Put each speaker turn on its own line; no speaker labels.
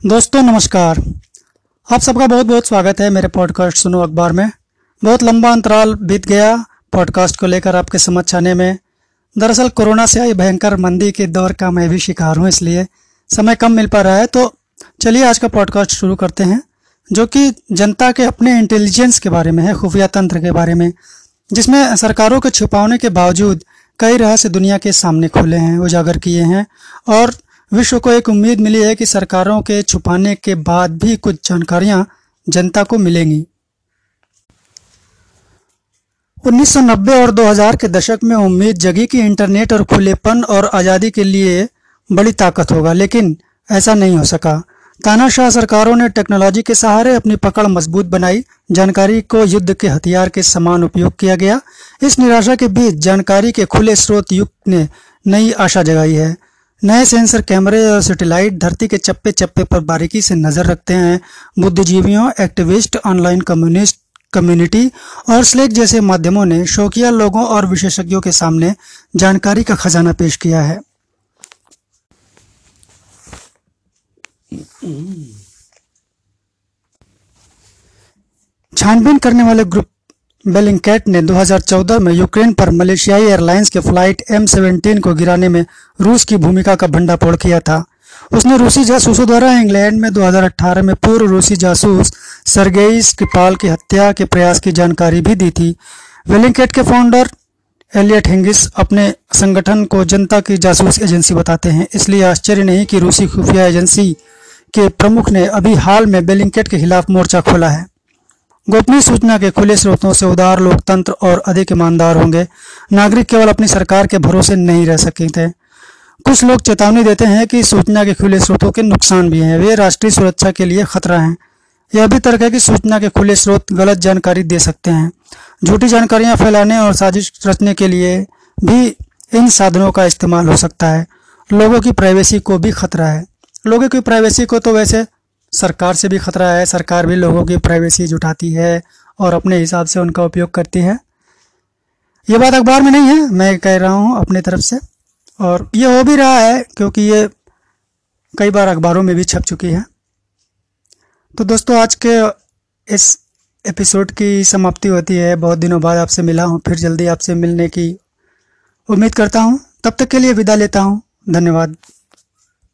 दोस्तों, नमस्कार। आप सबका बहुत बहुत स्वागत है मेरे पॉडकास्ट सुनो अखबार में। बहुत लंबा अंतराल बीत गया पॉडकास्ट को लेकर आपके समझ आने में। दरअसल कोरोना से आई भयंकर मंदी के दौर का मैं भी शिकार हूँ, इसलिए समय कम मिल पा रहा है। तो चलिए आज का पॉडकास्ट शुरू करते हैं, जो कि जनता के अपने इंटेलिजेंस के बारे में है, खुफिया तंत्र के बारे में, जिसमें सरकारों के छुपाने के बावजूद कई रहस्य दुनिया के सामने खुले हैं, उजागर किए हैं और विश्व को एक उम्मीद मिली है कि सरकारों के छुपाने के बाद भी कुछ जानकारियाँ जनता को मिलेंगी। 1990 और 2000 के दशक में उम्मीद जगी कि इंटरनेट और खुलेपन और आज़ादी के लिए बड़ी ताकत होगा, लेकिन ऐसा नहीं हो सका। तानाशाह सरकारों ने टेक्नोलॉजी के सहारे अपनी पकड़ मज़बूत बनाई। जानकारी को युद्ध के हथियार के समान उपयोग किया गया। इस निराशा के बीच जानकारी के खुले स्रोत युग ने नई आशा जगाई है। नए सेंसर कैमरे और सैटेलाइट धरती के चप्पे चप्पे पर बारीकी से नज़र रखते हैं। बुद्धिजीवियों, एक्टिविस्ट, ऑनलाइन कम्युनिस्ट, कम्युनिटी और स्लेक जैसे माध्यमों ने शौकिया लोगों और विशेषज्ञों के सामने जानकारी का खजाना पेश किया है। छानबीन करने वाले ग्रुप बेलिंगकैट ने 2014 में यूक्रेन पर मलेशियाई एयरलाइंस के फ़्लाइट एम सेवेंटीन को गिराने में रूस की भूमिका का भंडाफोड़ किया था। उसने रूसी जासूसों द्वारा इंग्लैंड में 2018 में पूर्व रूसी जासूस सरगेई स्क्रिपाल की हत्या के प्रयास की जानकारी भी दी थी। वेलिंगकेट के फाउंडर एलियट हिंगिस अपने संगठन को जनता की जासूस एजेंसी बताते हैं। इसलिए आश्चर्य नहीं कि रूसी खुफिया एजेंसी के प्रमुख ने अभी हाल में बेलिंगकेट के खिलाफ मोर्चा खोला है। गोपनीय सूचना के खुले स्रोतों से उदार लोकतंत्र और अधिक ईमानदार होंगे। नागरिक केवल अपनी सरकार के भरोसे नहीं रह सके थे कुछ लोग चेतावनी देते हैं कि सूचना के खुले स्रोतों के नुकसान भी हैं। वे राष्ट्रीय सुरक्षा के लिए खतरा हैं। यह भी तर्क है कि सूचना के खुले स्रोत गलत जानकारी दे सकते हैं। झूठी जानकारियाँ फैलाने और साजिश रचने के लिए भी इन साधनों का इस्तेमाल हो सकता है। लोगों की प्राइवेसी को भी खतरा है। लोगों की प्राइवेसी को तो वैसे सरकार से भी खतरा है, सरकार भी लोगों की प्राइवेसी जुटाती है और अपने हिसाब से उनका उपयोग करती है। ये बात अखबार में नहीं है, मैं कह रहा हूँ अपने तरफ़ से। और ये हो भी रहा है क्योंकि ये कई बार अखबारों में भी छप चुकी है। तो दोस्तों, आज के इस एपिसोड की समाप्ति होती है। बहुत दिनों बाद आपसे मिला हूँ, फिर जल्दी आपसे मिलने की उम्मीद करता हूँ। तब तक के लिए विदा लेता हूँ। धन्यवाद।